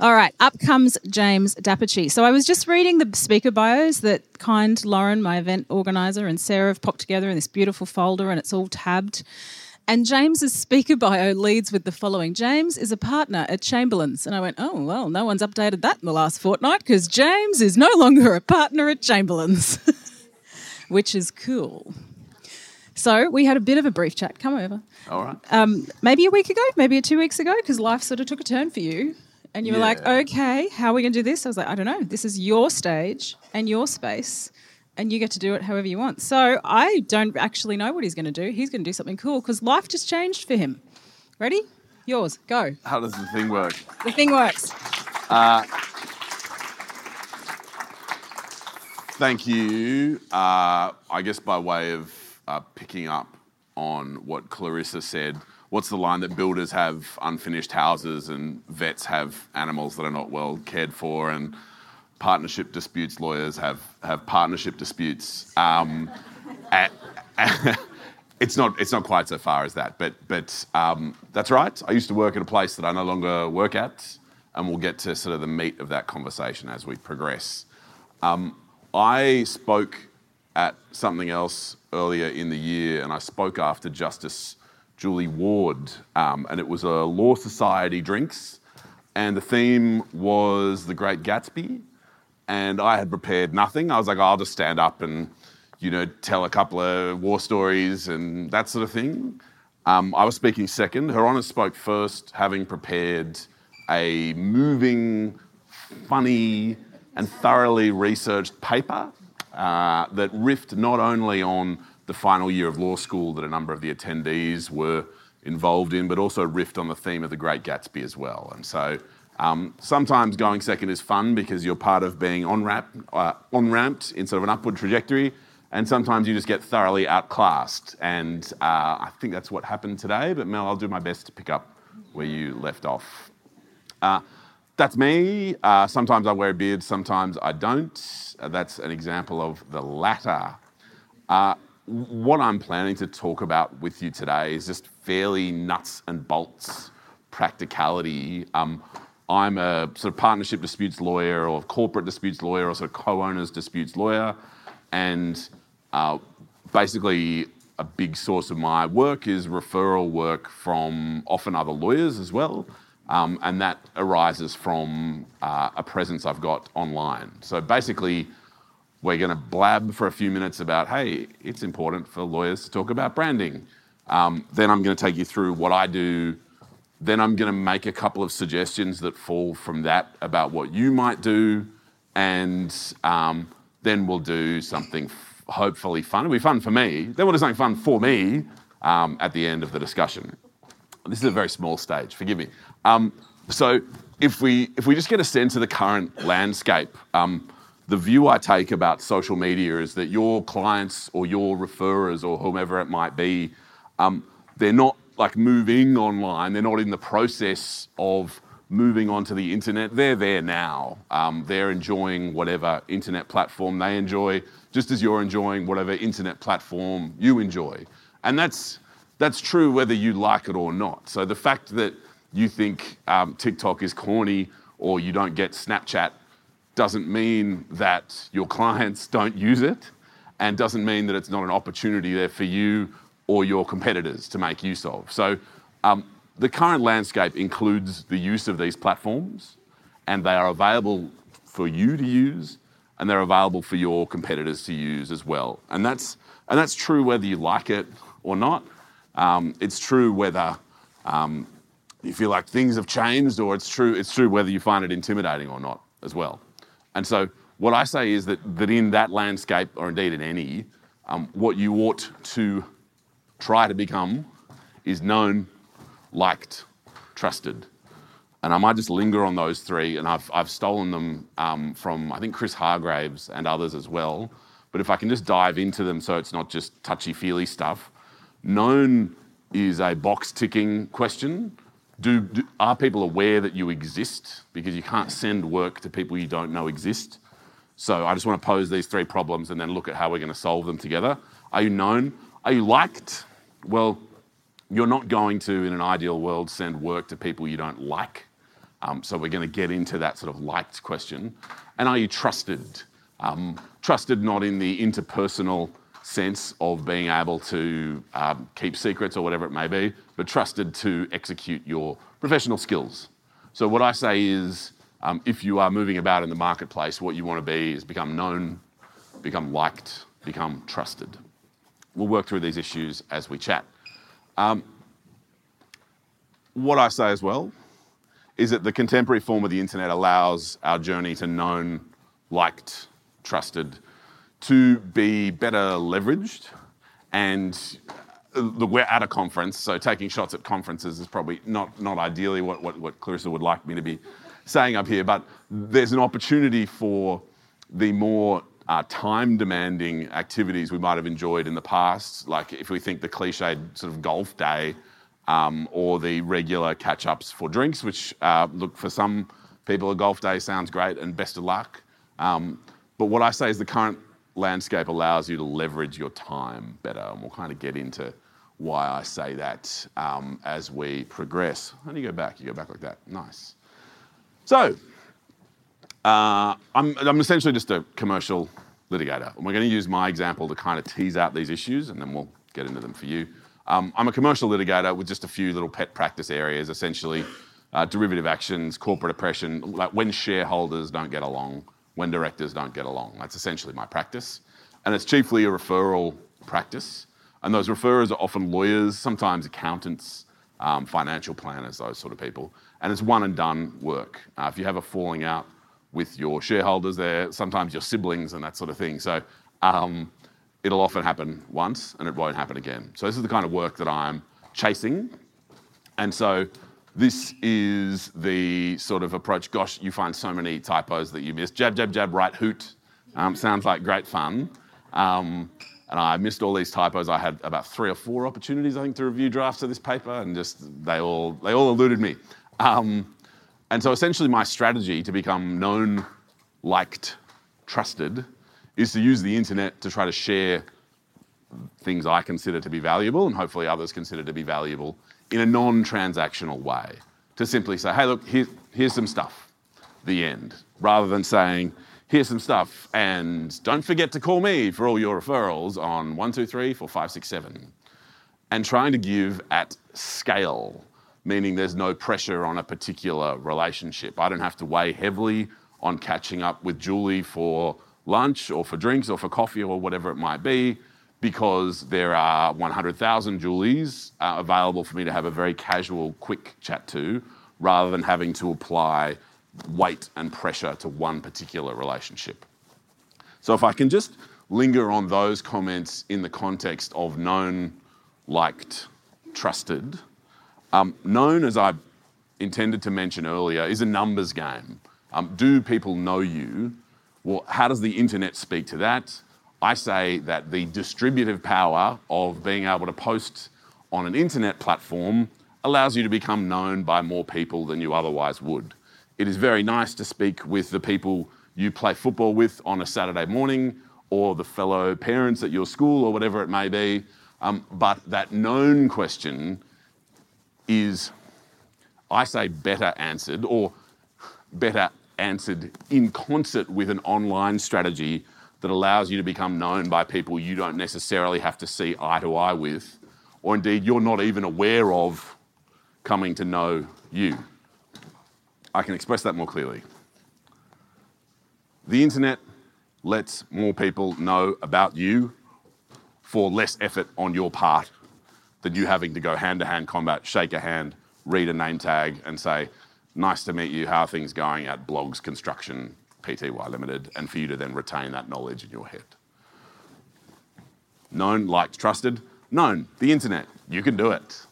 All right, up comes James D'Apice. So I was just reading the speaker bios that kind Lauren, my event organizer, and Sarah have popped together in this beautiful folder, and it's all tabbed. And James's speaker bio leads with the following James is a partner at Chamberlain's. And I went, oh, well, no one's updated that in the last fortnight because James is no longer a partner at Chamberlain's, which is cool. So we had a bit of a brief chat. Come over. All right. Um, maybe a week ago, maybe two weeks ago, because life sort of took a turn for you. And you were like, okay, how are we going to do this? I was like, I don't know. This is your stage and your space, and you get to do it however you want. So I don't actually know what he's going to do. He's going to do something cool because life just changed for him. Ready? Yours. Go. How does the thing work? The thing works. Uh, Thank you. Uh, I guess by way of uh, picking up on what Clarissa said, what's the line that builders have unfinished houses and vets have animals that are not well cared for and partnership disputes lawyers have, have partnership disputes? Um, a- it's not it's not quite so far as that, but but um, that's right. I used to work at a place that I no longer work at, and we'll get to sort of the meat of that conversation as we progress. Um, I spoke at something else earlier in the year, and I spoke after Justice Julie Ward, um, and it was a Law Society drinks, and the theme was The Great Gatsby, and I had prepared nothing. I was like, I'll just stand up and, you know, tell a couple of war stories and that sort of thing. Um, I was speaking second. Her Honour spoke first, having prepared a moving, funny, and thoroughly researched paper uh, that riffed not only on the final year of law school that a number of the attendees were involved in, but also riffed on the theme of the Great Gatsby as well. And so um, sometimes going second is fun because you're part of being on uh, ramped in sort of an upward trajectory, and sometimes you just get thoroughly outclassed. And uh, I think that's what happened today. But Mel, I'll do my best to pick up where you left off. Uh, that's me. Uh, sometimes I wear a beard, sometimes I don't. Uh, that's an example of the latter. What I'm planning to talk about with you today is just fairly nuts and bolts practicality. Um, I'm a sort of partnership disputes lawyer or corporate disputes lawyer or sort of co-owners disputes lawyer. And uh, basically a big source of my work is referral work from often other lawyers as well. Um, and that arises from uh, a presence I've got online. So basically, we're going to blab for a few minutes about, hey, it's important for lawyers to talk about branding. Um, then I'm going to take you through what I do. Then I'm going to make a couple of suggestions that fall from that about what you might do. And um, then we'll do something f- hopefully fun. It'll be fun for me. Then we'll do something fun for me um, at the end of the discussion. This is a very small stage, forgive me. Um, so if we, if we just get a sense of the current landscape, um, the view I take about social media is that your clients or your referrers or whomever it might be, um, they're not like moving online. They're not in the process of moving onto the internet. They're there now. Um, they're enjoying whatever internet platform they enjoy, just as you're enjoying whatever internet platform you enjoy. And that's that's true whether you like it or not. So the fact that you think um, TikTok is corny or you don't get Snapchat doesn't mean that your clients don't use it and doesn't mean that it's not an opportunity there for you or your competitors to make use of. So um, the current landscape includes the use of these platforms and they are available for you to use and they're available for your competitors to use as well. And that's, and that's true whether you like it or not. Um, it's true whether um, you feel like things have changed, or it's true, it's true whether you find it intimidating or not as well. And so, what I say is that, that in that landscape, or indeed in any, um, what you ought to try to become is known, liked, trusted. And I might just linger on those three, and I've, I've stolen them um, from, I think, Chris Hargraves and others as well. But if I can just dive into them so it's not just touchy feely stuff, known is a box ticking question. Do, do, are people aware that you exist? Because you can't send work to people you don't know exist. So I just want to pose these three problems and then look at how we're going to solve them together. Are you known? Are you liked? Well, you're not going to, in an ideal world, send work to people you don't like. Um, so we're going to get into that sort of liked question. And are you trusted? Um, trusted not in the interpersonal sense of being able to um, keep secrets or whatever it may be, but trusted to execute your professional skills. So what I say is, um, if you are moving about in the marketplace, what you want to be is become known, become liked, become trusted. We'll work through these issues as we chat. Um, what I say as well is that the contemporary form of the internet allows our journey to known, liked, trusted to be better leveraged. And uh, look, we're at a conference, so taking shots at conferences is probably not, not ideally what, what, what Clarissa would like me to be saying up here, but there's an opportunity for the more uh, time demanding activities we might have enjoyed in the past, like if we think the cliched sort of golf day um, or the regular catch ups for drinks, which uh, look for some people a golf day sounds great and best of luck. Um, but what I say is the current landscape allows you to leverage your time better, and we'll kind of get into why I say that um, as we progress. Do you go back? You go back like that. Nice. So, uh, I'm, I'm essentially just a commercial litigator, and we're going to use my example to kind of tease out these issues, and then we'll get into them for you. Um, I'm a commercial litigator with just a few little pet practice areas, essentially uh, derivative actions, corporate oppression, like when shareholders don't get along, when directors don't get along. That's essentially my practice. And it's chiefly a referral practice. And those referrers are often lawyers, sometimes accountants, um, financial planners, those sort of people. And it's one and done work. Uh, if you have a falling out with your shareholders there, sometimes your siblings and that sort of thing. So um, it'll often happen once and it won't happen again. So this is the kind of work that I'm chasing. And so this is the sort of approach. Gosh, you find so many typos that you miss. Jab, jab, jab, right, hoot. Um, sounds like great fun. Um, and I missed all these typos. I had about three or four opportunities, I think, to review drafts of this paper, and just they all they all eluded me. Um, and so, essentially, my strategy to become known, liked, trusted, is to use the internet to try to share things I consider to be valuable, and hopefully others consider to be valuable, in a non-transactional way. To simply say, "Hey, look, here, here's some stuff." The end, rather than saying here's some stuff. And don't forget to call me for all your referrals on 123 4567. And trying to give at scale, meaning there's no pressure on a particular relationship. I don't have to weigh heavily on catching up with Julie for lunch or for drinks or for coffee or whatever it might be because there are 100,000 Julies uh, available for me to have a very casual, quick chat to rather than having to apply weight and pressure to one particular relationship. So if I can just linger on those comments in the context of known, liked, trusted. Um, known, as I intended to mention earlier, is a numbers game. Um, do people know you? Well, how does the internet speak to that? I say that the distributive power of being able to post on an internet platform allows you to become known by more people than you otherwise would. It is very nice to speak with the people you play football with on a Saturday morning or the fellow parents at your school or whatever it may be. Um, but that known question is, I say, better answered or better answered in concert with an online strategy that allows you to become known by people you don't necessarily have to see eye to eye with, or indeed you're not even aware of coming to know you. I can express that more clearly. The internet lets more people know about you for less effort on your part than you having to go hand to hand combat, shake a hand, read a name tag, and say, Nice to meet you, how are things going at Bloggs Construction Pty Limited, and for you to then retain that knowledge in your head. Known, liked, trusted. Known, the internet. You can do it.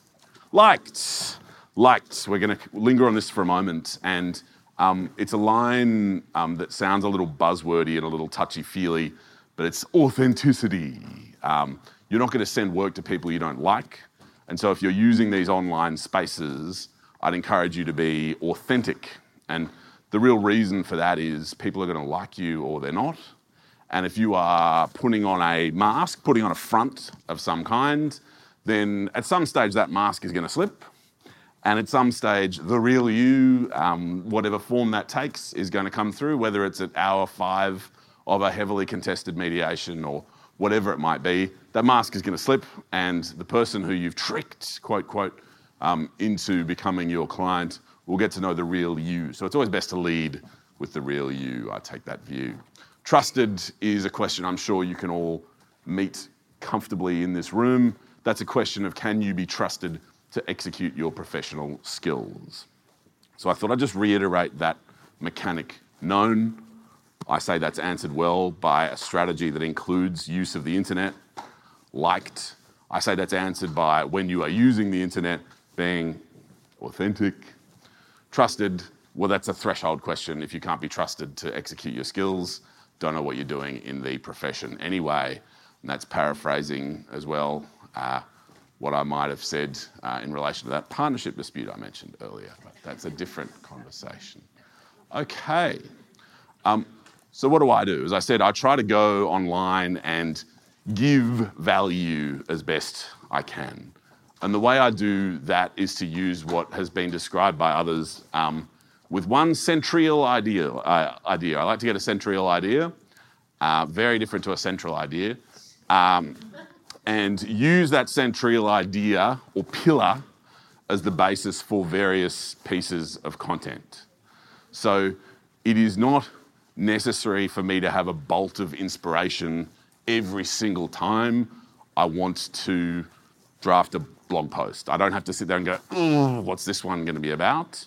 Liked liked. We're going to linger on this for a moment. And um, it's a line um, that sounds a little buzzwordy and a little touchy feely, but it's authenticity. Um, you're not going to send work to people you don't like. And so if you're using these online spaces, I'd encourage you to be authentic. And the real reason for that is people are going to like you or they're not. And if you are putting on a mask, putting on a front of some kind, then at some stage that mask is going to slip And at some stage, the real you, um, whatever form that takes, is going to come through, whether it's at hour five of a heavily contested mediation or whatever it might be. That mask is going to slip, and the person who you've tricked, quote, quote, um, into becoming your client will get to know the real you. So it's always best to lead with the real you. I take that view. Trusted is a question I'm sure you can all meet comfortably in this room. That's a question of can you be trusted to execute your professional skills? So I thought I'd just reiterate that mechanic known. I say that's answered well by a strategy that includes use of the internet. Liked. I say that's answered by when you are using the internet being authentic. Trusted. Well, that's a threshold question. If you can't be trusted to execute your skills, don't know what you're doing in the profession anyway. And that's paraphrasing as well uh, what I might have said uh, in relation to that partnership dispute I mentioned earlier. But that's a different conversation. Okay. Um, so what do I do? As I said, I try to go online and give value as best I can. And the way I do that is to use what has been described by others um, with one central idea, uh, idea. I like to get a central idea, uh, very different to a central idea, um, and use that central idea or pillar as the basis for various pieces of content. So it is not necessary for me to have a bolt of inspiration every single time I want to draft a blog post. I don't have to sit there and go, mm, what's this one going to be about?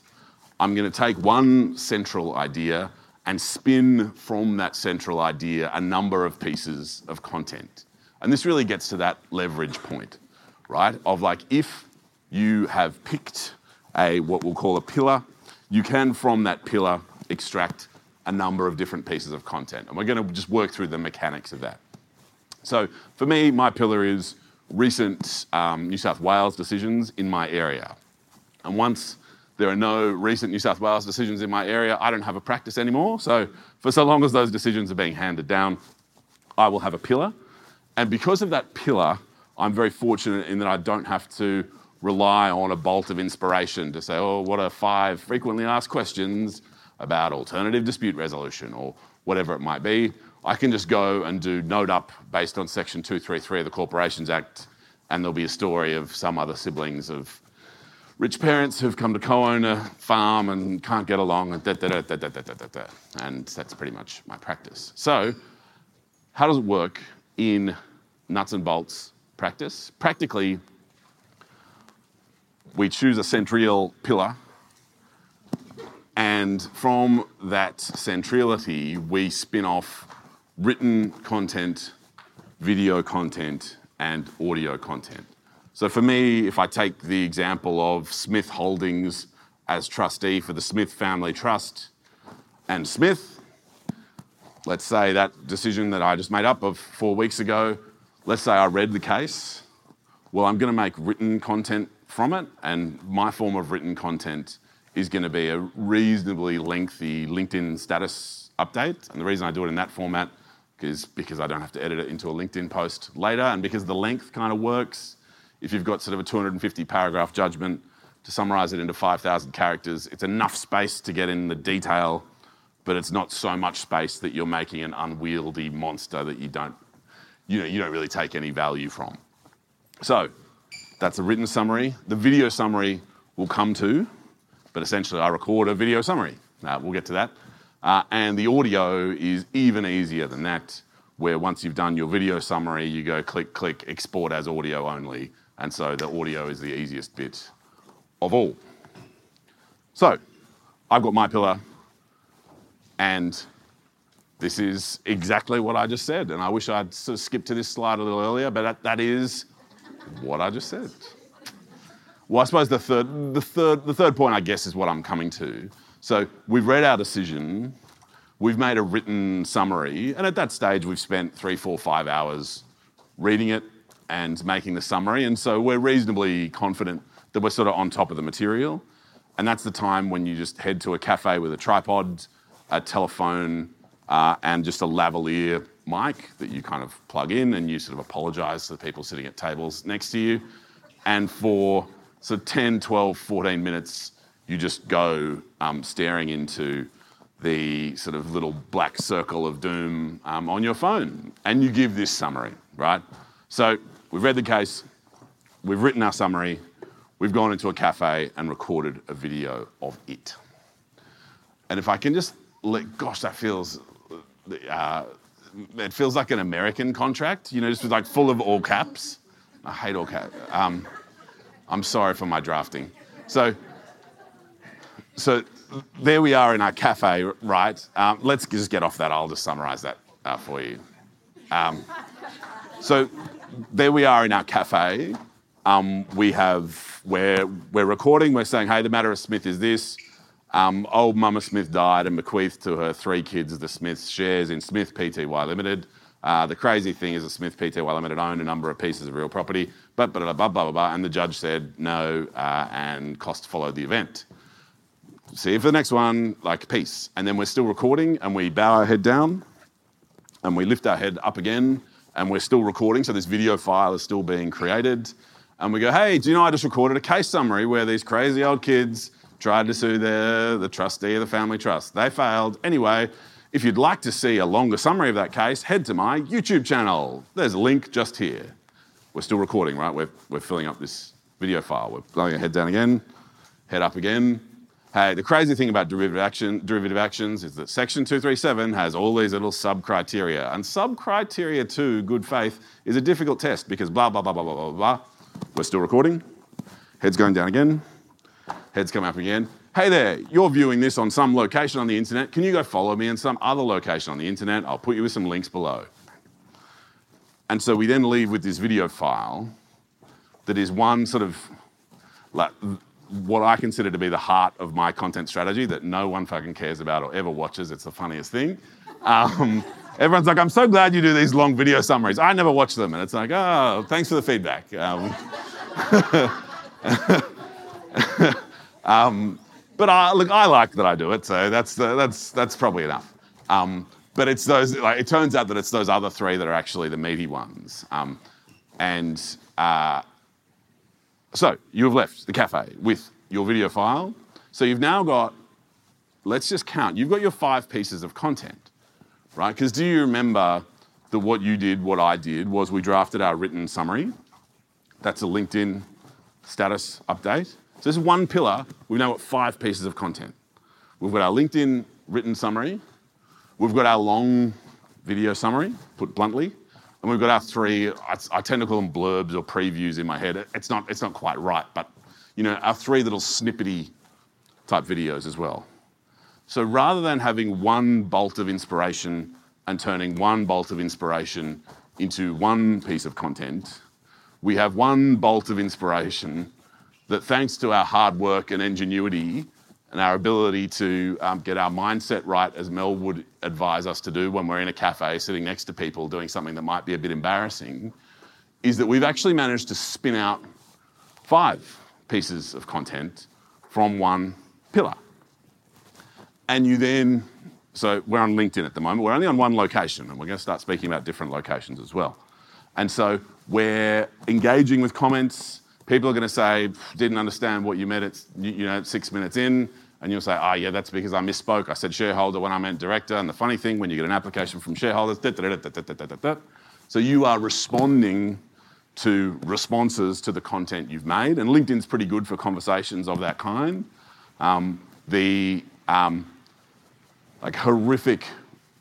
I'm going to take one central idea and spin from that central idea a number of pieces of content. And this really gets to that leverage point, right? Of like, if you have picked a what we'll call a pillar, you can from that pillar extract a number of different pieces of content. And we're going to just work through the mechanics of that. So for me, my pillar is recent um, New South Wales decisions in my area. And once there are no recent New South Wales decisions in my area. I don't have a practice anymore. So, for so long as those decisions are being handed down, I will have a pillar. And because of that pillar, I'm very fortunate in that I don't have to rely on a bolt of inspiration to say, oh, what are five frequently asked questions about alternative dispute resolution or whatever it might be. I can just go and do note up based on Section 233 of the Corporations Act, and there'll be a story of some other siblings of rich parents who've come to co-own a farm and can't get along, and da, da, da, and that's pretty much my practice. So, how does it work in nuts and bolts practice? Practically, we choose a centrial pillar, and from that centrality, we spin off written content, video content, and audio content. So for me, if I take the example of Smith Holdings as trustee for the Smith Family Trust and Smith, let's say that decision that I just made up of four weeks ago, let's say I read the case. Well, I'm going to make written content from it, and my form of written content is going to be a reasonably lengthy LinkedIn status update. And the reason I do it in that format is because I don't have to edit it into a LinkedIn post later, and because the length kind of works if you've got sort of a 250 paragraph judgment, to summarize it into 5,000 characters, it's enough space to get in the detail, but it's not so much space that you're making an unwieldy monster that you don't, you know, you don't really take any value from. So that's a written summary. The video summary will come to, but essentially I record a video summary. Uh, we'll get to that. Uh, and the audio is even easier than that, where once you've done your video summary, you go click, click, export as audio only and so the audio is the easiest bit of all. So I've got my pillar, and this is exactly what I just said. And I wish I'd sort of skipped to this slide a little earlier, but that, that is what I just said. Well, I suppose the third, the, third, the third point, I guess, is what I'm coming to. So we've read our decision, we've made a written summary, and at that stage, we've spent three, four, five hours reading it, and making the summary. And so we're reasonably confident that we're sort of on top of the material. And that's the time when you just head to a cafe with a tripod, a telephone, uh, and just a lavalier mic that you kind of plug in and you sort of apologize to the people sitting at tables next to you. And for So 10, 12, 14 minutes, you just go um, staring into the sort of little black circle of doom um, on your phone, and you give this summary, right? So we've read the case, we've written our summary, we've gone into a cafe and recorded a video of it. And if I can just let, gosh, that feels, uh, it feels like an American contract, you know, just like full of all caps. I hate all caps. Um, I'm sorry for my drafting. So, so there we are in our cafe, right? Um, let's just get off that. I'll just summarize that uh, for you. Um, so there we are in our cafe. Um, we have we're we're recording. We're saying, hey, the matter of Smith is this. Um, old Mama Smith died and bequeathed to her three kids the Smiths shares in Smith Pty Limited. Uh, the crazy thing is, that Smith Pty Limited owned a number of pieces of real property, but blah, blah, blah, blah, blah, and the judge said no, uh, and cost followed the event. See you for the next one, like peace. And then we're still recording, and we bow our head down, and we lift our head up again, and we're still recording, so this video file is still being created. And we go, hey, do you know I just recorded a case summary where these crazy old kids tried to sue their, the trustee of the family trust. They failed. Anyway, if you'd like to see a longer summary of that case, head to my YouTube channel. There's a link just here. We're still recording, right? We're, we're filling up this video file. We're blowing our head down again, head up again. Hey, the crazy thing about derivative, action, derivative actions is that Section 237 has all these little sub criteria. And sub criteria to good faith is a difficult test because blah, blah, blah, blah, blah, blah, blah. We're still recording. Head's going down again. Head's coming up again hey there, you're viewing this on some location on the internet. Can you go follow me in some other location on the internet? I'll put you with some links below. And so we then leave with this video file that is one sort of like what I consider to be the heart of my content strategy that no one fucking cares about or ever watches. It's the funniest thing. Um, everyone's like, I'm so glad you do these long video summaries. I never watch them. And it's like, oh, thanks for the feedback. Um, um, but I, look, I like that I do it, so that's the, that's that's probably enough. Um, but it's those. Like, it turns out that it's those other three that are actually the meaty ones. Um, and uh, so you have left the cafe with your video file. So you've now got. Let's just count. You've got your five pieces of content, right? Because do you remember that what you did, what I did, was we drafted our written summary. That's a LinkedIn status update. So this is one pillar. We've now got five pieces of content. We've got our LinkedIn written summary. We've got our long video summary, put bluntly. And we've got our three, I, I tend to call them blurbs or previews in my head. It's not, it's not quite right, but you know, our three little snippety type videos as well. So rather than having one bolt of inspiration and turning one bolt of inspiration into one piece of content, we have one bolt of inspiration that thanks to our hard work and ingenuity and our ability to um, get our mindset right, as Mel would advise us to do when we're in a cafe sitting next to people doing something that might be a bit embarrassing, is that we've actually managed to spin out five pieces of content from one pillar. And you then, so we're on LinkedIn at the moment, we're only on one location, and we're going to start speaking about different locations as well. And so we're engaging with comments people are going to say, didn't understand what you meant, at, you know, six minutes in. And you'll say, oh, yeah, that's because I misspoke. I said shareholder when I meant director. And the funny thing, when you get an application from shareholders, da, da, da, so you are responding to responses to the content you've made. And LinkedIn's pretty good for conversations of that kind. Um, the um, like horrific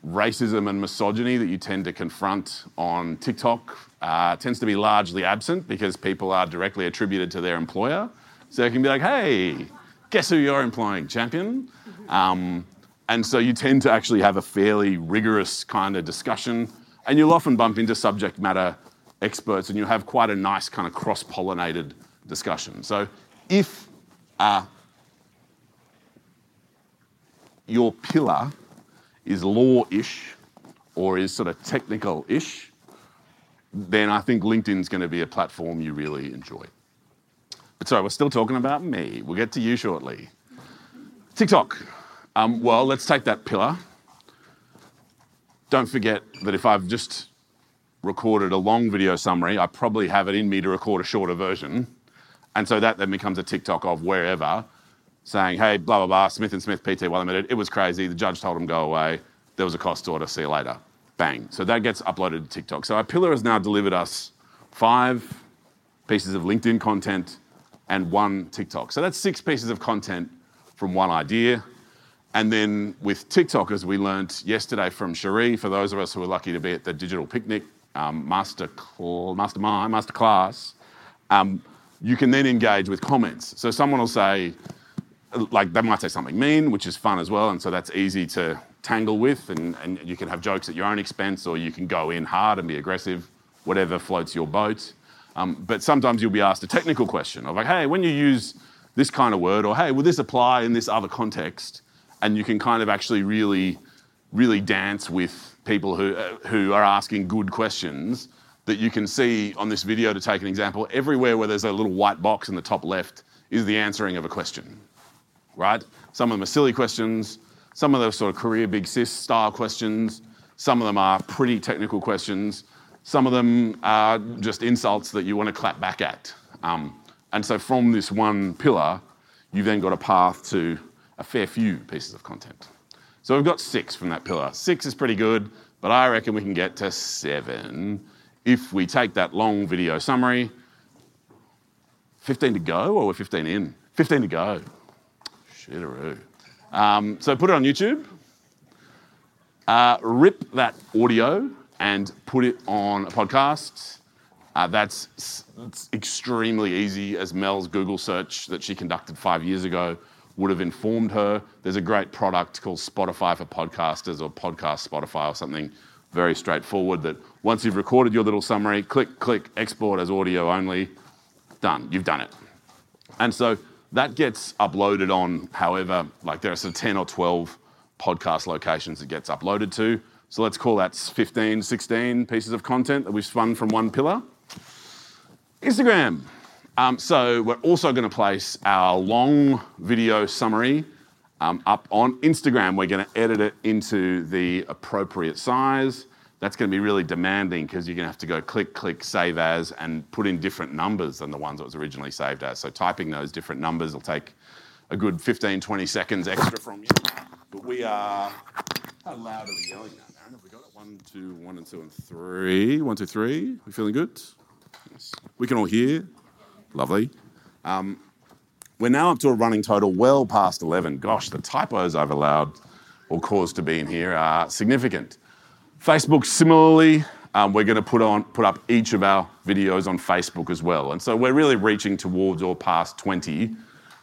racism and misogyny that you tend to confront on TikTok uh, tends to be largely absent because people are directly attributed to their employer. So it can be like, hey, guess who you're employing, champion? Um, and so you tend to actually have a fairly rigorous kind of discussion, and you'll often bump into subject matter experts, and you have quite a nice kind of cross pollinated discussion. So if uh, your pillar is law ish or is sort of technical ish, then I think LinkedIn's going to be a platform you really enjoy. But sorry, we're still talking about me. We'll get to you shortly. TikTok. Um, well, let's take that pillar. Don't forget that if I've just recorded a long video summary, I probably have it in me to record a shorter version. And so that then becomes a TikTok of wherever saying, hey, blah, blah, blah, Smith and Smith PT Limited, it was crazy. The judge told him go away. There was a cost order. See you later. Bang. So that gets uploaded to TikTok. So our pillar has now delivered us five pieces of LinkedIn content and one TikTok. So that's six pieces of content from one idea. And then with TikTok, as we learned yesterday from Cherie, for those of us who were lucky to be at the digital picnic um, master cl- mastermind, master class, um, you can then engage with comments. So someone will say, like they might say something mean, which is fun as well, and so that's easy to tangle with, and, and you can have jokes at your own expense, or you can go in hard and be aggressive, whatever floats your boat. Um, but sometimes you'll be asked a technical question of like, hey, when you use this kind of word, or hey, will this apply in this other context? And you can kind of actually really, really dance with people who, uh, who are asking good questions that you can see on this video to take an example. Everywhere where there's a little white box in the top left is the answering of a question, right? Some of them are silly questions, some of them are sort of career big sis style questions, some of them are pretty technical questions, some of them are just insults that you want to clap back at. Um, and so from this one pillar, you've then got a path to a fair few pieces of content. So we've got six from that pillar. Six is pretty good, but I reckon we can get to seven if we take that long video summary. 15 to go, or we're 15 in? 15 to go. Shitaroo. Um, so put it on YouTube. Uh, rip that audio and put it on a podcast. Uh, that's extremely easy, as Mel's Google search that she conducted five years ago would have informed her. There's a great product called Spotify for podcasters or Podcast Spotify or something very straightforward that once you've recorded your little summary, click, click, export as audio only, done, you've done it. And so that gets uploaded on however, like there are sort of 10 or 12 podcast locations it gets uploaded to. So let's call that 15, 16 pieces of content that we've spun from one pillar. Instagram. Um, so we're also going to place our long video summary um, up on Instagram. We're going to edit it into the appropriate size. That's going to be really demanding because you're going to have to go click, click, save as, and put in different numbers than the ones that was originally saved as. So typing those different numbers will take a good 15, 20 seconds extra from you. But we are. How loud are we yelling now? Have we got it? One, two, one and two and three. One, two, three. We feeling good? Yes. We can all hear. Lovely. Um, we're now up to a running total well past 11. Gosh, the typos I've allowed or caused to be in here are significant. Facebook, similarly, um, we're going to put on put up each of our videos on Facebook as well, and so we're really reaching towards or past 20.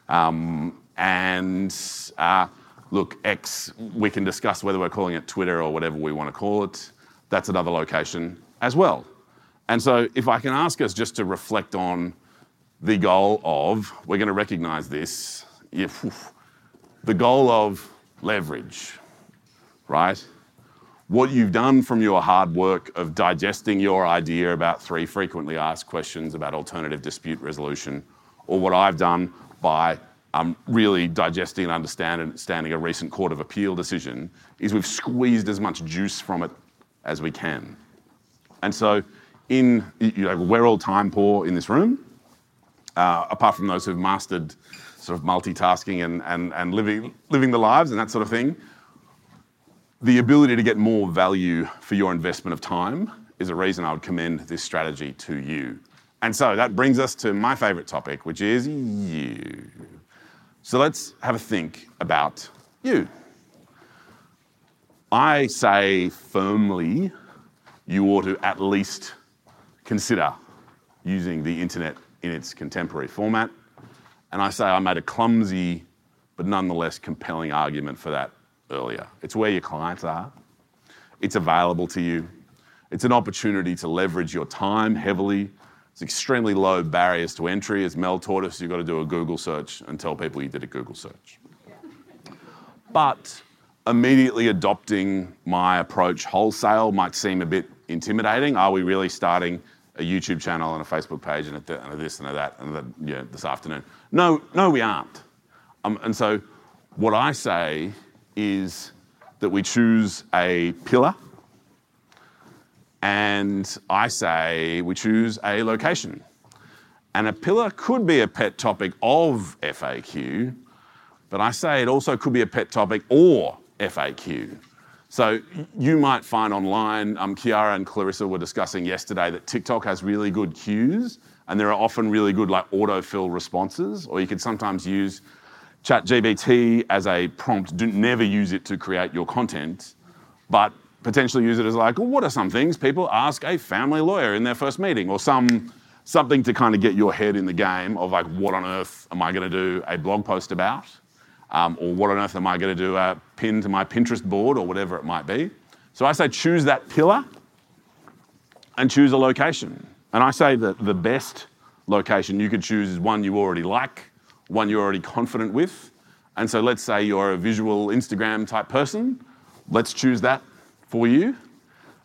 Um, and uh, look, X, we can discuss whether we're calling it Twitter or whatever we want to call it. That's another location as well. And so, if I can ask us just to reflect on the goal of, we're going to recognize this, the goal of leverage, right? What you've done from your hard work of digesting your idea about three frequently asked questions about alternative dispute resolution, or what I've done by really digesting and understanding a recent Court of Appeal decision, is we've squeezed as much juice from it as we can. And so, in you know, we're all time poor in this room, uh, apart from those who've mastered sort of multitasking and, living the lives and that sort of thing. The ability to get more value for your investment of time is a reason I would commend this strategy to you. And so that brings us to my favorite topic, which is you. So let's have a think about you. I say firmly you ought to at least consider using the internet in its contemporary format. And I say I made a clumsy but nonetheless compelling argument for that earlier. It's where your clients are, it's available to you, it's an opportunity to leverage your time heavily it's extremely low barriers to entry. As Mel taught us, you've got to do a Google search and tell people you did a Google search. But immediately adopting my approach wholesale might seem a bit intimidating. Are we really starting a YouTube channel and a Facebook page and a, and a this and a that and a, yeah, this afternoon? No, no, we aren't. Um, and so what I say is that we choose a pillar and I say we choose a location. And a pillar could be a pet topic of FAQ, but I say it also could be a pet topic or FAQ. So you might find online, um, Kiara and Clarissa were discussing yesterday that TikTok has really good cues and there are often really good like autofill responses, or you could sometimes use ChatGPT as a prompt. Do never use it to create your content, but potentially use it as like, well, what are some things people ask a family lawyer in their first meeting, or some something to kind of get your head in the game of like, what on earth am I going to do a blog post about, um, or what on earth am I going to do a pin to my Pinterest board, or whatever it might be. So I say choose that pillar and choose a location. And I say that the best location you could choose is one you already like, one you're already confident with. And so let's say you're a visual Instagram type person. Let's choose that for you.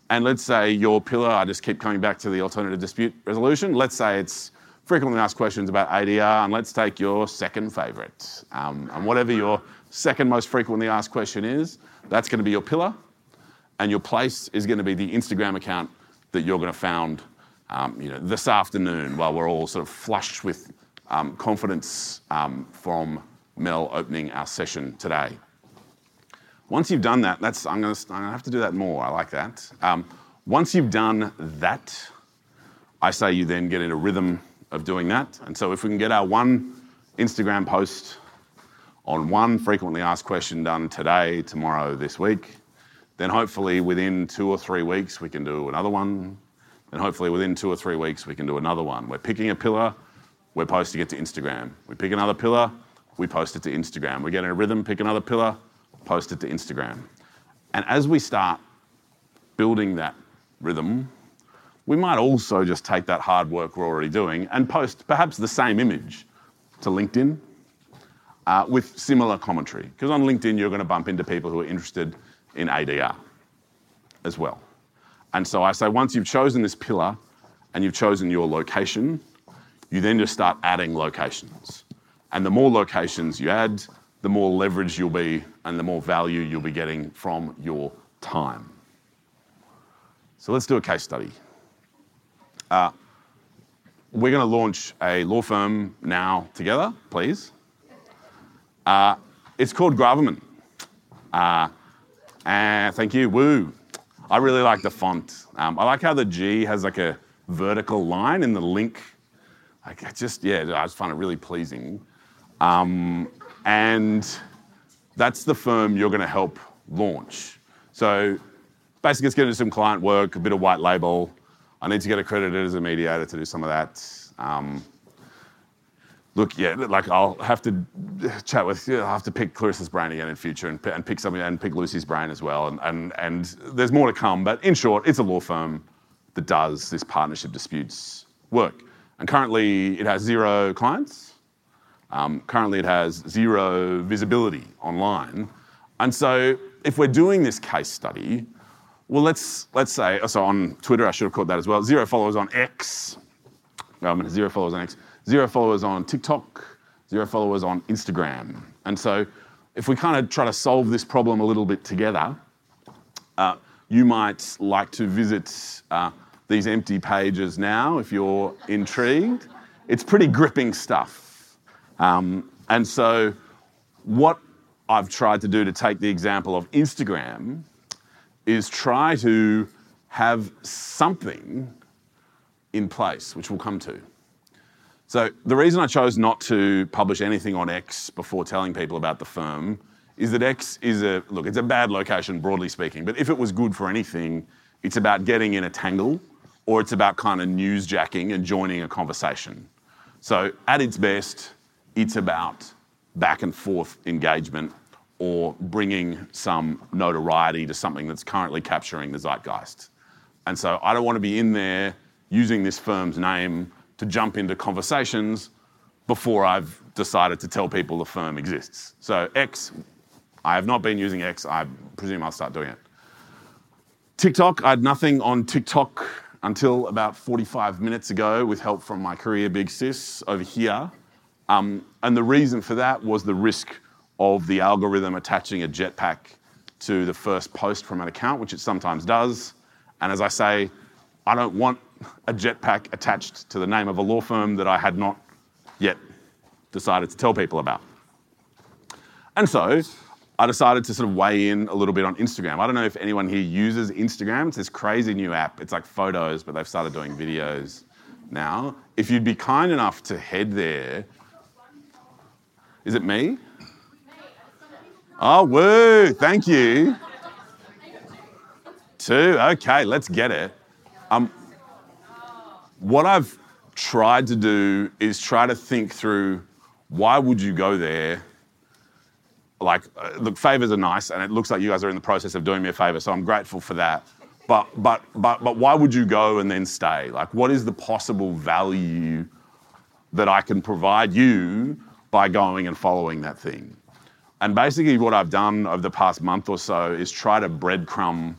And let's say your pillar, I just keep coming back to the alternative dispute resolution. Let's say it's frequently asked questions about ADR, and let's take your second favourite. Um, and whatever your second most frequently asked question is, that's going to be your pillar. And your place is going to be the Instagram account that you're going to found um, you know, this afternoon while we're all sort of flushed with um, confidence um, from Mel opening our session today. Once you've done that, that's, I'm going to have to do that more. I like that. Um, once you've done that, I say you then get in a rhythm of doing that. And so if we can get our one Instagram post on one frequently asked question done today, tomorrow, this week, then hopefully within two or three weeks we can do another one. And hopefully within two or three weeks we can do another one. We're picking a pillar, we're posting it to Instagram. We pick another pillar, we post it to Instagram. We get in a rhythm, pick another pillar, post it to Instagram. And as we start building that rhythm, we might also just take that hard work we're already doing and post perhaps the same image to LinkedIn uh, with similar commentary. Because on LinkedIn, you're going to bump into people who are interested in ADR as well. And so I say, once you've chosen this pillar and you've chosen your location, you then just start adding locations. And the more locations you add, the more leverage you'll be and the more value you'll be getting from your time. So let's do a case study. Uh, we're going to launch a law firm now together, please. Uh, it's called Gravamen. Uh, and thank you, woo. I really like the font. Um, I like how the G has like a vertical line in the link. Like, I just, yeah, I just find it really pleasing. Um, and that's the firm you're going to help launch. So basically, it's getting some client work, a bit of white label. I need to get accredited as a mediator to do some of that. Um, look, yeah, like I'll have to chat with, you, I'll have to pick Clarissa's brain again in future and, and pick something and pick Lucy's brain as well. And, and, and there's more to come. But in short, it's a law firm that does this partnership disputes work. And currently, it has zero clients. Um, currently, it has zero visibility online. And so, if we're doing this case study, well, let's let's say so on Twitter. I should have called that as well. Zero followers on X. Um, zero followers on X. Zero followers on TikTok. Zero followers on Instagram. And so, if we kind of try to solve this problem a little bit together, uh, you might like to visit uh, these empty pages now if you're intrigued. It's pretty gripping stuff. Um, and so, what I've tried to do to take the example of Instagram is try to have something in place, which we'll come to. So, the reason I chose not to publish anything on X before telling people about the firm is that X is a look, it's a bad location, broadly speaking, but if it was good for anything, it's about getting in a tangle or it's about kind of newsjacking and joining a conversation. So, at its best, it's about back and forth engagement or bringing some notoriety to something that's currently capturing the zeitgeist. And so, I don't want to be in there using this firm's name to jump into conversations before I've decided to tell people the firm exists. So, X, I have not been using X. I presume I'll start doing it. TikTok, I had nothing on TikTok until about 45 minutes ago with help from my career big sis over here. Um, and the reason for that was the risk of the algorithm attaching a jetpack to the first post from an account, which it sometimes does. And as I say, I don't want a jetpack attached to the name of a law firm that I had not yet decided to tell people about. And so I decided to sort of weigh in a little bit on Instagram. I don't know if anyone here uses Instagram. It's this crazy new app. It's like photos, but they've started doing videos now. If you'd be kind enough to head there, is it me? Oh, woo, thank you. Two, okay, let's get it. Um, what I've tried to do is try to think through why would you go there like, uh, look, favors are nice, and it looks like you guys are in the process of doing me a favor, so I'm grateful for that. But, but, but, but why would you go and then stay? Like, what is the possible value that I can provide you by going and following that thing? And basically, what I've done over the past month or so is try to breadcrumb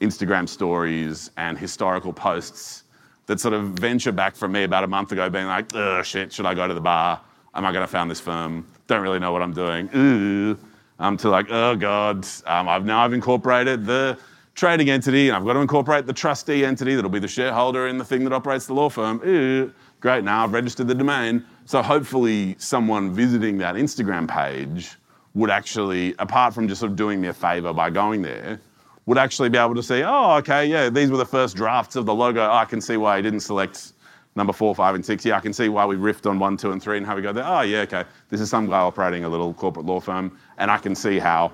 Instagram stories and historical posts that sort of venture back from me about a month ago, being like, oh shit, should I go to the bar? Am I going to found this firm? don't really know what I'm doing. Ooh. Um, to like, oh God, um, I've now I've incorporated the trading entity and I've got to incorporate the trustee entity that'll be the shareholder in the thing that operates the law firm. Ooh, great, now I've registered the domain. So hopefully someone visiting that Instagram page would actually, apart from just sort of doing me a favor by going there, would actually be able to see, oh, okay, yeah, these were the first drafts of the logo. Oh, I can see why he didn't select number four, five, and six. Yeah, I can see why we riffed on one, two, and three and how we go there. Oh, yeah, okay. This is some guy operating a little corporate law firm, and I can see how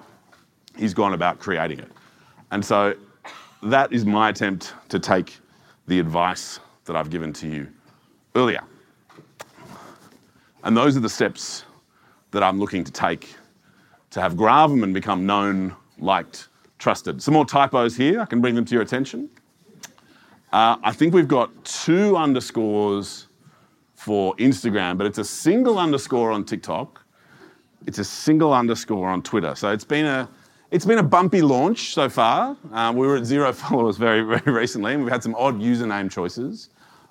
he's gone about creating it. And so that is my attempt to take the advice that I've given to you earlier. And those are the steps that I'm looking to take to have Gravamen become known, liked, trusted. Some more typos here, I can bring them to your attention. Uh, I think we've got two underscores for Instagram, but it's a single underscore on TikTok. It's a single underscore on Twitter. So it's been a it's been a bumpy launch so far. Um, we were at zero followers very, very recently, and we've had some odd username choices.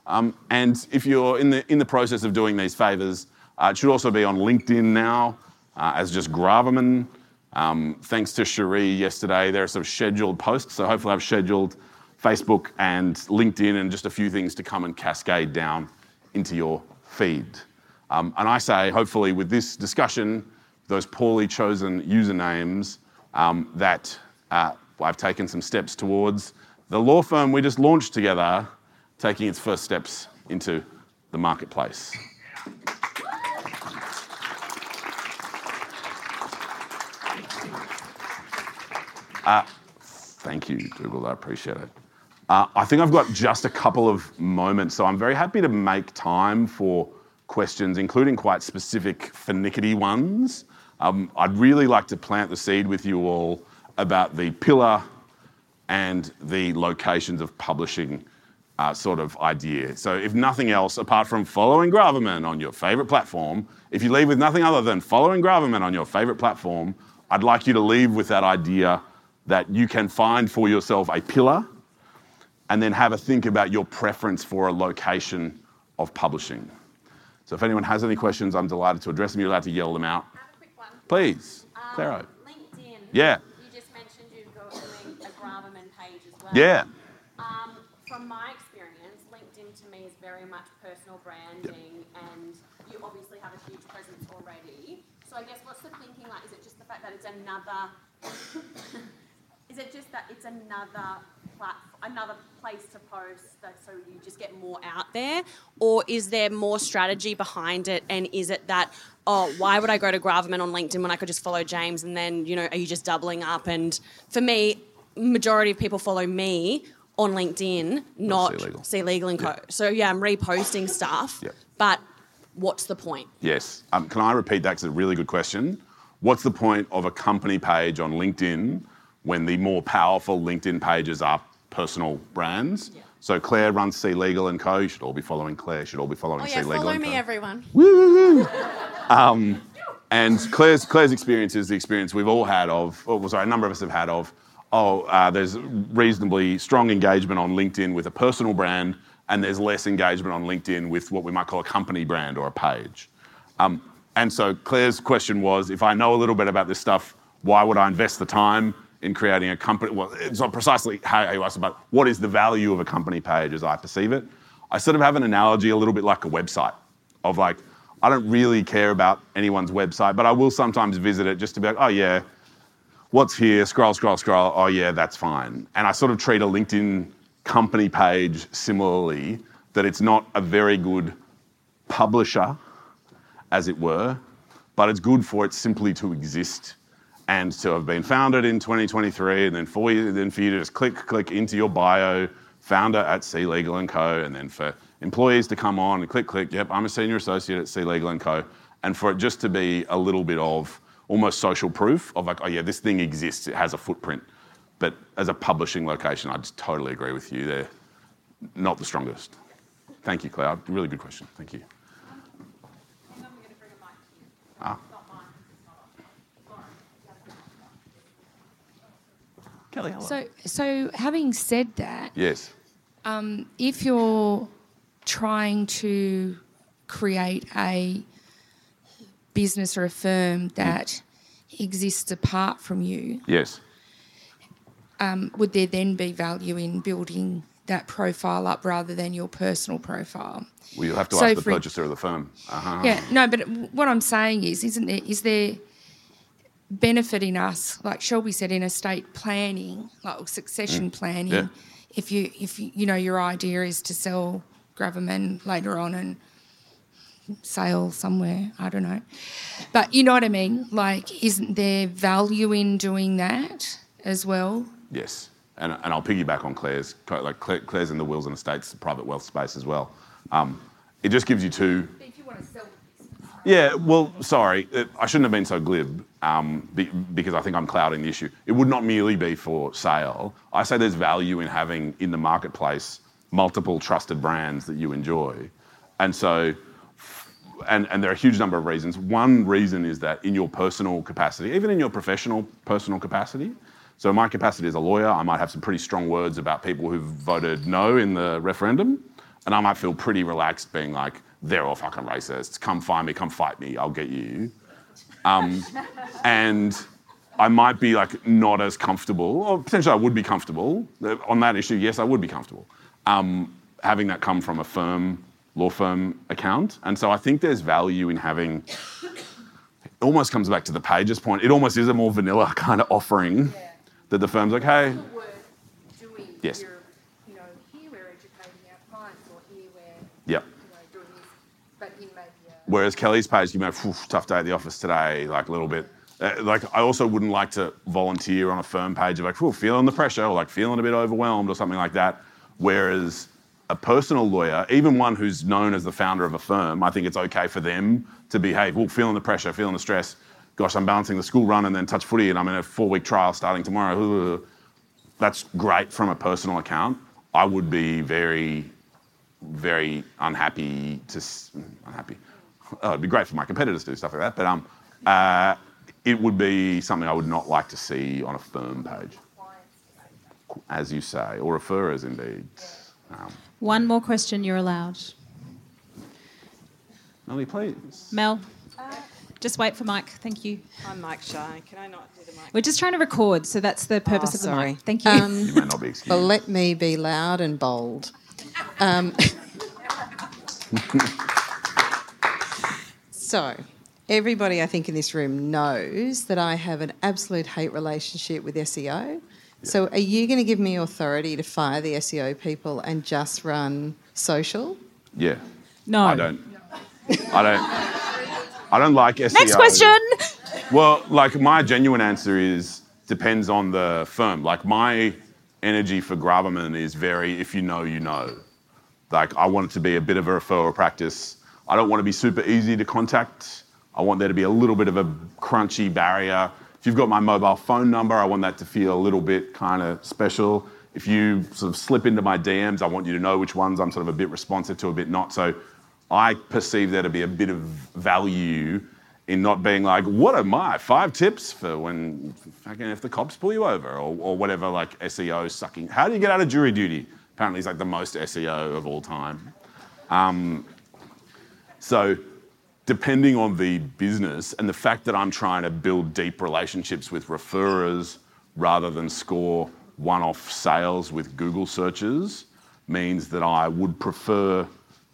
Um, and if you're in the in the process of doing these favors, uh, it should also be on LinkedIn now uh, as just Gravamen. Um, thanks to Cherie yesterday, there are some scheduled posts. So hopefully, I've scheduled Facebook and LinkedIn and just a few things to come and cascade down into your feed. Um, and I say, hopefully, with this discussion, those poorly chosen usernames, um, that uh, I've taken some steps towards the law firm we just launched together, taking its first steps into the marketplace. Uh, thank you, Google. I appreciate it. Uh, I think I've got just a couple of moments, so I'm very happy to make time for questions, including quite specific finicky ones. Um, I'd really like to plant the seed with you all about the pillar and the locations of publishing uh, sort of idea. So, if nothing else, apart from following Gravamen on your favorite platform, if you leave with nothing other than following Gravamen on your favorite platform, I'd like you to leave with that idea that you can find for yourself a pillar and then have a think about your preference for a location of publishing. So if anyone has any questions, I'm delighted to address them. You're allowed to yell them out. Please, um, Claro. LinkedIn. Yeah. You just mentioned you're doing a Gravamen page as well. Yeah. Um, from my experience, LinkedIn to me is very much personal branding, and you obviously have a huge presence already. So I guess what's the thinking like? Is it just the fact that it's another? is it just that it's another platform, another place to post that so you just get more out there? Or is there more strategy behind it? And is it that, oh, why would I go to Gravamen on LinkedIn when I could just follow James? And then, you know, are you just doubling up? And for me, majority of people follow me on LinkedIn, not Legal. See Legal and Co. Yeah. So yeah, I'm reposting stuff, Yeah. but what's the point? Yes. Um, can I repeat that? 'Cause it's a really good question. What's the point of a company page on LinkedIn when the more powerful LinkedIn pages are personal brands? Yeah. So Claire runs C Legal and Co. You should all be following Claire. You should all be following Oh C yeah, Legal follow and me, Co. everyone. And Claire's, Claire's experience is the experience we've all had of, or sorry, a number of us have had of, oh, uh, there's reasonably strong engagement on LinkedIn with a personal brand, and there's less engagement on LinkedIn with what we might call a company brand or a page. Um, and so Claire's question was, if I know a little bit about this stuff, why would I invest the time in creating a company. Well, it's not precisely how you asked about what is the value of a company page as I perceive it. I sort of have an analogy a little bit like a website of like, I don't really care about anyone's website, but I will sometimes visit it just to be like, oh yeah, what's here? Scroll, scroll, scroll. Oh yeah, that's fine. And I sort of treat a LinkedIn company page similarly, that it's not a very good publisher, as it were, but it's good for it simply to exist and to have been founded in 2023, and then for you, then for you to just click, click into your bio, founder at C Legal and Co, and then for employees to come on and click, click, yep, I'm a senior associate at C Legal and Co, and for it just to be a little bit of almost social proof of like, oh yeah, this thing exists, it has a footprint. But as a publishing location, I just totally agree with you. They're not the strongest. Thank you, Claire. Really good question. Thank you. Ah. Kelly, hello. So, so having said that, yes. if you're trying to create a business or a firm that exists apart from you, Yes. would there then be value in building that profile up rather than your personal profile? Well, you'll have to So ask the purchaser of the firm. Uh-huh. Yeah, no, but what I'm saying is, isn't there, is there benefit in us, like Shelby said, in estate planning, like succession planning, Mm. Yeah. if you, if you, you know, your idea is to sell Gravamen later on and sail somewhere, I don't know. But you know what I mean? Like, isn't there value in doing that as well? Yes, and, and I'll piggyback on Claire's. Like Claire, Claire's in the wills and estates private wealth space as well. Um, it just gives you two. If you want to sell Yeah, well, sorry, I shouldn't have been so glib um, because I think I'm clouding the issue. It would not merely be for sale. I say there's value in having in the marketplace multiple trusted brands that you enjoy, and so. And, and there are a huge number of reasons. One reason is that in your personal capacity, even in your professional personal capacity, so my capacity as a lawyer, I might have some pretty strong words about people who've voted no in the referendum, and I might feel pretty relaxed being like, they're all fucking racists. Come find me, come fight me, I'll get you. Um, and I might be like not as comfortable, or potentially I would be comfortable Uh, on that issue. Yes, I would be comfortable um, having that come from a firm, law firm account. And so I think there's value in having. It almost comes back to the pages point. It almost is a more vanilla kind of offering that the firm's like, hey, worth doing Yes. your, you know, here we're educating our clients or here we're, yep. you know, doing this, but in maybe a Whereas Kelly's page, you know, "Phew, tough day at the office today, like a little bit. Uh, like I also wouldn't like to volunteer on a firm page of like, feeling the pressure, or like feeling a bit overwhelmed, or something like that. Whereas a personal lawyer, even one who's known as the founder of a firm, I think it's okay for them to behave. well, feeling the pressure, feeling the stress. Gosh, I'm balancing the school run and then touch footy, and I'm in a four-week trial starting tomorrow. That's great from a personal account. I would be very very unhappy to unhappy. Oh, it'd be great for my competitors to do stuff like that, but um, uh, it would be something I would not like to see on a firm page, as you say, or referrers indeed. Um, One more question, you're allowed. Melanie, please. Mel, just wait for Mike. Thank you. I'm Mike Shy. Can I not do the mic? We're just trying to record, so that's the purpose Oh, of the sorry. mic. Thank you. Um, You may not be excused. Well, let me be loud and bold. Um, so, everybody I think in this room knows that I have an absolute hate relationship with SEO. So, are you going to give me authority to fire the SEO people and just run social? yeah. no. I don't. I don't. I don't like SEO. Next question. Well, like my genuine answer is depends on the firm. Like my energy for Gravamen is very if you know, you know. Like I want it to be a bit of a referral practice. I don't want to be super easy to contact. I want there to be a little bit of a crunchy barrier. If you've got my mobile phone number, I want that to feel a little bit kind of special. If you sort of slip into my DMs, I want you to know which ones I'm sort of a bit responsive to, a bit not. So I perceive there to be a bit of value in not being like, what are my five tips for when fucking if the cops pull you over or, or whatever, like SEO sucking. How do you get out of jury duty? Apparently, it's like the most SEO of all time. Um, so, depending on the business and the fact that I'm trying to build deep relationships with referrers rather than score one off sales with Google searches means that I would prefer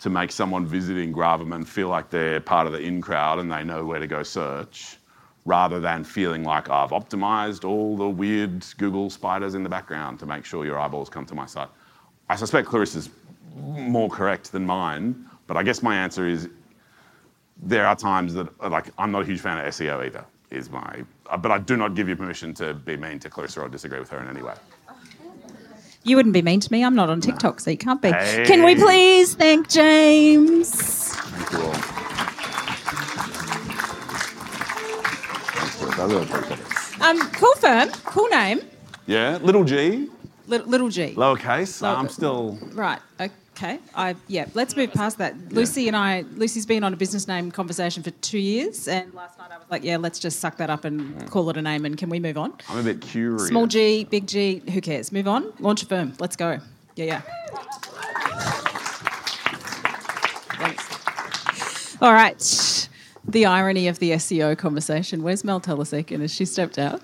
to make someone visiting Gravamen feel like they're part of the in crowd and they know where to go search rather than feeling like I've optimized all the weird Google spiders in the background to make sure your eyeballs come to my site. I suspect Clarissa's more correct than mine, but I guess my answer is there are times that like I'm not a huge fan of SEO either. Is my, but I do not give you permission to be mean to Clarissa or disagree with her in any way. You wouldn't be mean to me. I'm not on TikTok, so you can't be. Hey. Can we please thank James? Thank you all. Thanks, Chris. I really appreciate it. Um, cool firm, cool name. Yeah, little G, Little, little G. lowercase. Lower- I'm still. Right. Okay. I yeah. Let's move past that. Lucy and I. Lucy's been on a business name conversation for two years, and last night I was like, yeah, let's just suck that up and call it a name, and can we move on? I'm a bit curious. Small G, big G. Who cares? Move on. Launch a firm. Let's go. Yeah, yeah. Thanks. All right. The irony of the SEO conversation. Where's Mel Telesekin? Has she stepped out?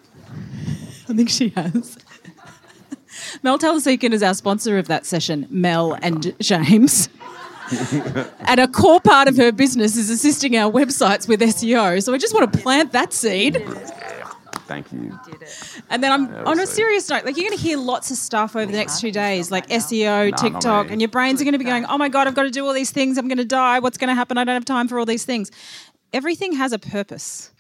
I think she has. Mel Telesekin is our sponsor of that session, Mel and James. and a core part of her business is assisting our websites with SEO. So I just want to plant that seed. Thank you. And then I'm on a serious note, like you're going to hear lots of stuff over the next two days, like SEO, TikTok, and your brains are going to be going, oh my God, I've got to do all these things. I'm going to die. What's going to happen? I don't have time for all these things. Everything has a purpose.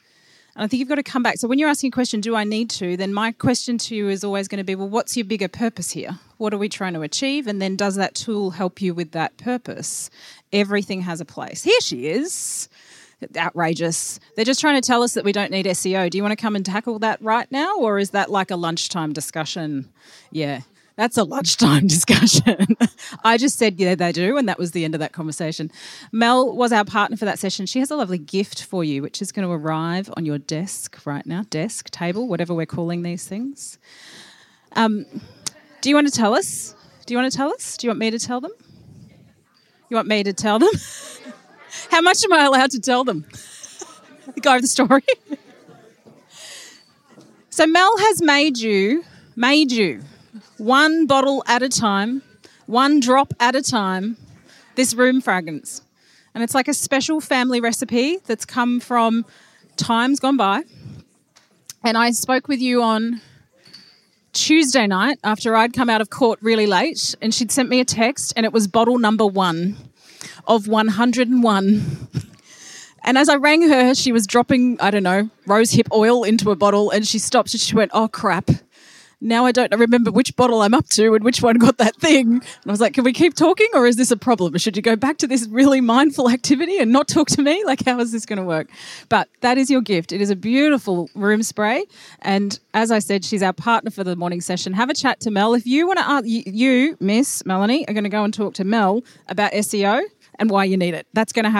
And I think you've got to come back. So when you're asking a question, do I need to? Then my question to you is always going to be, well, what's your bigger purpose here? What are we trying to achieve? And then does that tool help you with that purpose? Everything has a place. Here she is. Outrageous. They're just trying to tell us that we don't need SEO. Do you want to come and tackle that right now? Or is that like a lunchtime discussion? Yeah. That's a lunchtime discussion. I just said, yeah, they do. And that was the end of that conversation. Mel was our partner for that session. She has a lovely gift for you, which is going to arrive on your desk right now desk, table, whatever we're calling these things. Um, do you want to tell us? Do you want to tell us? Do you want me to tell them? You want me to tell them? How much am I allowed to tell them? the guy of the story. so Mel has made you, made you, one bottle at a time, one drop at a time, this room fragrance. And it's like a special family recipe that's come from times gone by. And I spoke with you on Tuesday night after I'd come out of court really late, and she'd sent me a text, and it was bottle number one of 101. And as I rang her, she was dropping, I don't know, rose hip oil into a bottle, and she stopped and she went, Oh crap. Now I don't remember which bottle I'm up to and which one got that thing. And I was like, Can we keep talking or is this a problem? Should you go back to this really mindful activity and not talk to me? Like, how is this going to work? But that is your gift. It is a beautiful room spray. And as I said, she's our partner for the morning session. Have a chat to Mel. If you want to, ask, you, Miss Melanie, are going to go and talk to Mel about SEO and why you need it. That's going to happen.